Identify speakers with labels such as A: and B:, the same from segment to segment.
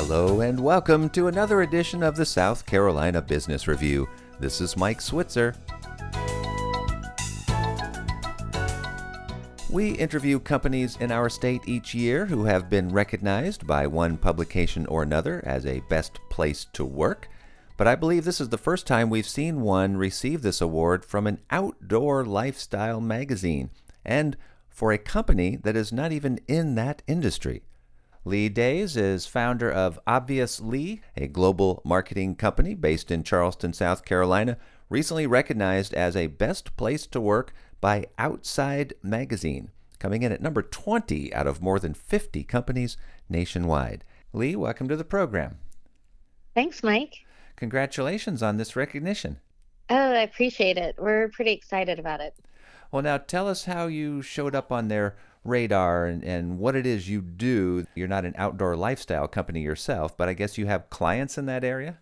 A: Hello and welcome to another edition of the South Carolina Business Review. This is Mike Switzer. We interview companies in our state each year who have been recognized by one publication or another as a best place to work. But I believe this is the first time we've seen one receive this award from an outdoor lifestyle magazine, and for a company that is not even in that industry. Lee Deas is founder of Obviouslee, a global marketing company based in Charleston, South Carolina, recently recognized as a best place to work by Outside Magazine, coming in at number 20 out of more than 50 companies nationwide. Lee, welcome to the program.
B: Thanks, Mike.
A: Congratulations on this recognition.
B: Oh, I appreciate it. We're pretty excited about it.
A: Well, now tell us how you showed up on their radar and, and what it is you do. You're not an outdoor lifestyle company yourself, but I guess you have clients in that area?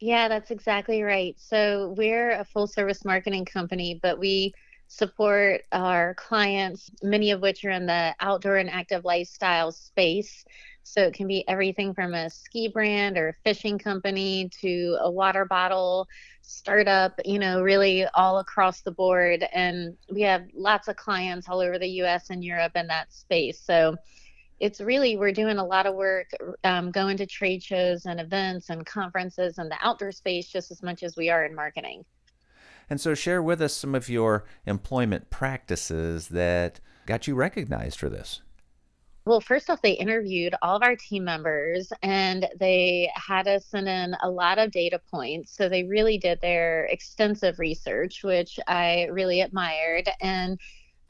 B: Yeah, that's exactly right. So we're a full service marketing company, but we support our clients, many of which are in the outdoor and active lifestyle space. So it can be everything from a ski brand or a fishing company to a water bottle startup, you know, really all across the board. And we have lots of clients all over the US and Europe in that space. So it's really, we're doing a lot of work um, going to trade shows and events and conferences in the outdoor space just as much as we are in marketing.
A: And so, share with us some of your employment practices that got you recognized for this.
B: Well, first off, they interviewed all of our team members and they had us send in a lot of data points. So they really did their extensive research, which I really admired. And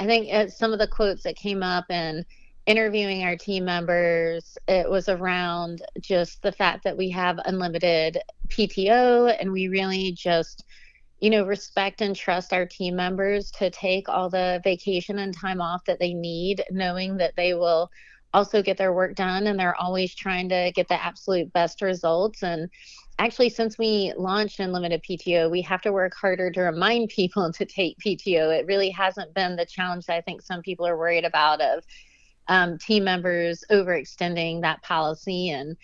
B: I think uh, some of the quotes that came up in interviewing our team members, it was around just the fact that we have unlimited PTO and we really just you know, respect and trust our team members to take all the vacation and time off that they need, knowing that they will also get their work done and they're always trying to get the absolute best results. And actually, since we launched Unlimited PTO, we have to work harder to remind people to take PTO. It really hasn't been the challenge that I think some people are worried about of um, team members overextending that policy and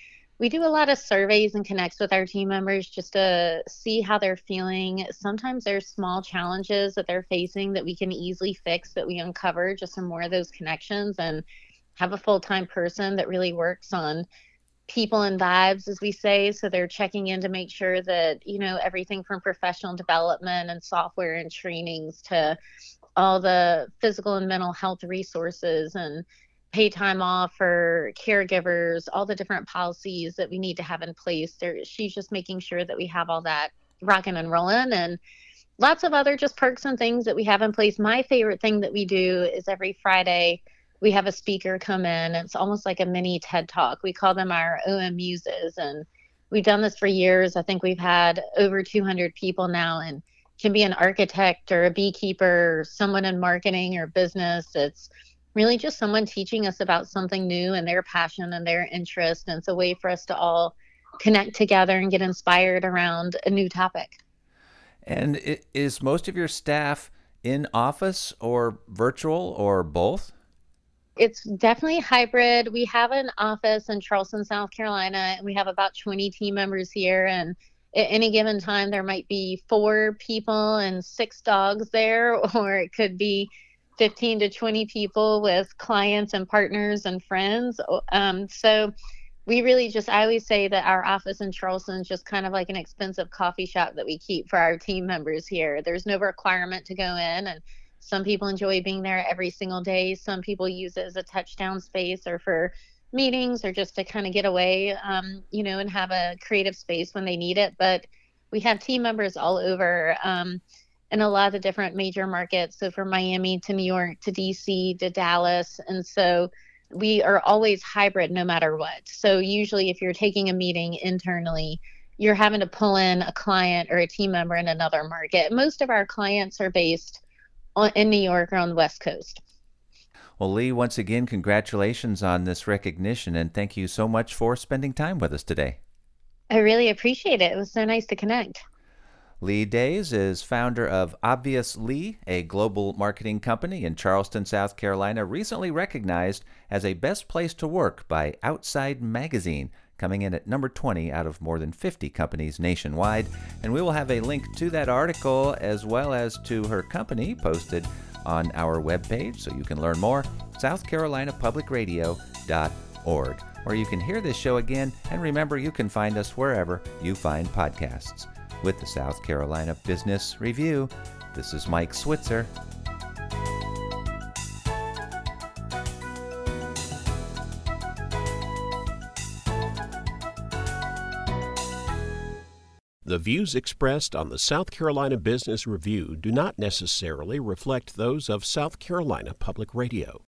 B: we do a lot of surveys and connects with our team members just to see how they're feeling. Sometimes there's small challenges that they're facing that we can easily fix that we uncover just some more of those connections and have a full-time person that really works on people and vibes as we say so they're checking in to make sure that you know everything from professional development and software and trainings to all the physical and mental health resources and pay time off for caregivers, all the different policies that we need to have in place. There, she's just making sure that we have all that rocking and rolling and lots of other just perks and things that we have in place. My favorite thing that we do is every Friday we have a speaker come in. It's almost like a mini TED talk. We call them our OM muses and we've done this for years. I think we've had over 200 people now and can be an architect or a beekeeper, or someone in marketing or business. It's really just someone teaching us about something new and their passion and their interest. And it's a way for us to all connect together and get inspired around a new topic.
A: And is most of your staff in office or virtual or both?
B: It's definitely hybrid. We have an office in Charleston, South Carolina, and we have about 20 team members here. And at any given time, there might be four people and six dogs there, or it could be 15 to 20 people with clients and partners and friends. Um, so we really just, I always say that our office in Charleston is just kind of like an expensive coffee shop that we keep for our team members here. There's no requirement to go in, and some people enjoy being there every single day. Some people use it as a touchdown space or for meetings or just to kind of get away, um, you know, and have a creative space when they need it. But we have team members all over. Um, in a lot of different major markets. So from Miami to New York to DC to Dallas. And so we are always hybrid no matter what. So usually if you're taking a meeting internally, you're having to pull in a client or a team member in another market. Most of our clients are based on, in New York or on the West Coast.
A: Well, Lee, once again, congratulations on this recognition and thank you so much for spending time with us today.
B: I really appreciate it. It was so nice to connect.
A: Lee Deas is founder of Obviouslee, a global marketing company in Charleston, South Carolina, recently recognized as a best place to work by Outside Magazine, coming in at number 20 out of more than 50 companies nationwide. And we will have a link to that article as well as to her company posted on our webpage so you can learn more southcarolinapublicradio.org where you can hear this show again and remember you can find us wherever you find podcasts with the South Carolina Business Review this is Mike Switzer
C: The views expressed on the South Carolina Business Review do not necessarily reflect those of South Carolina Public Radio.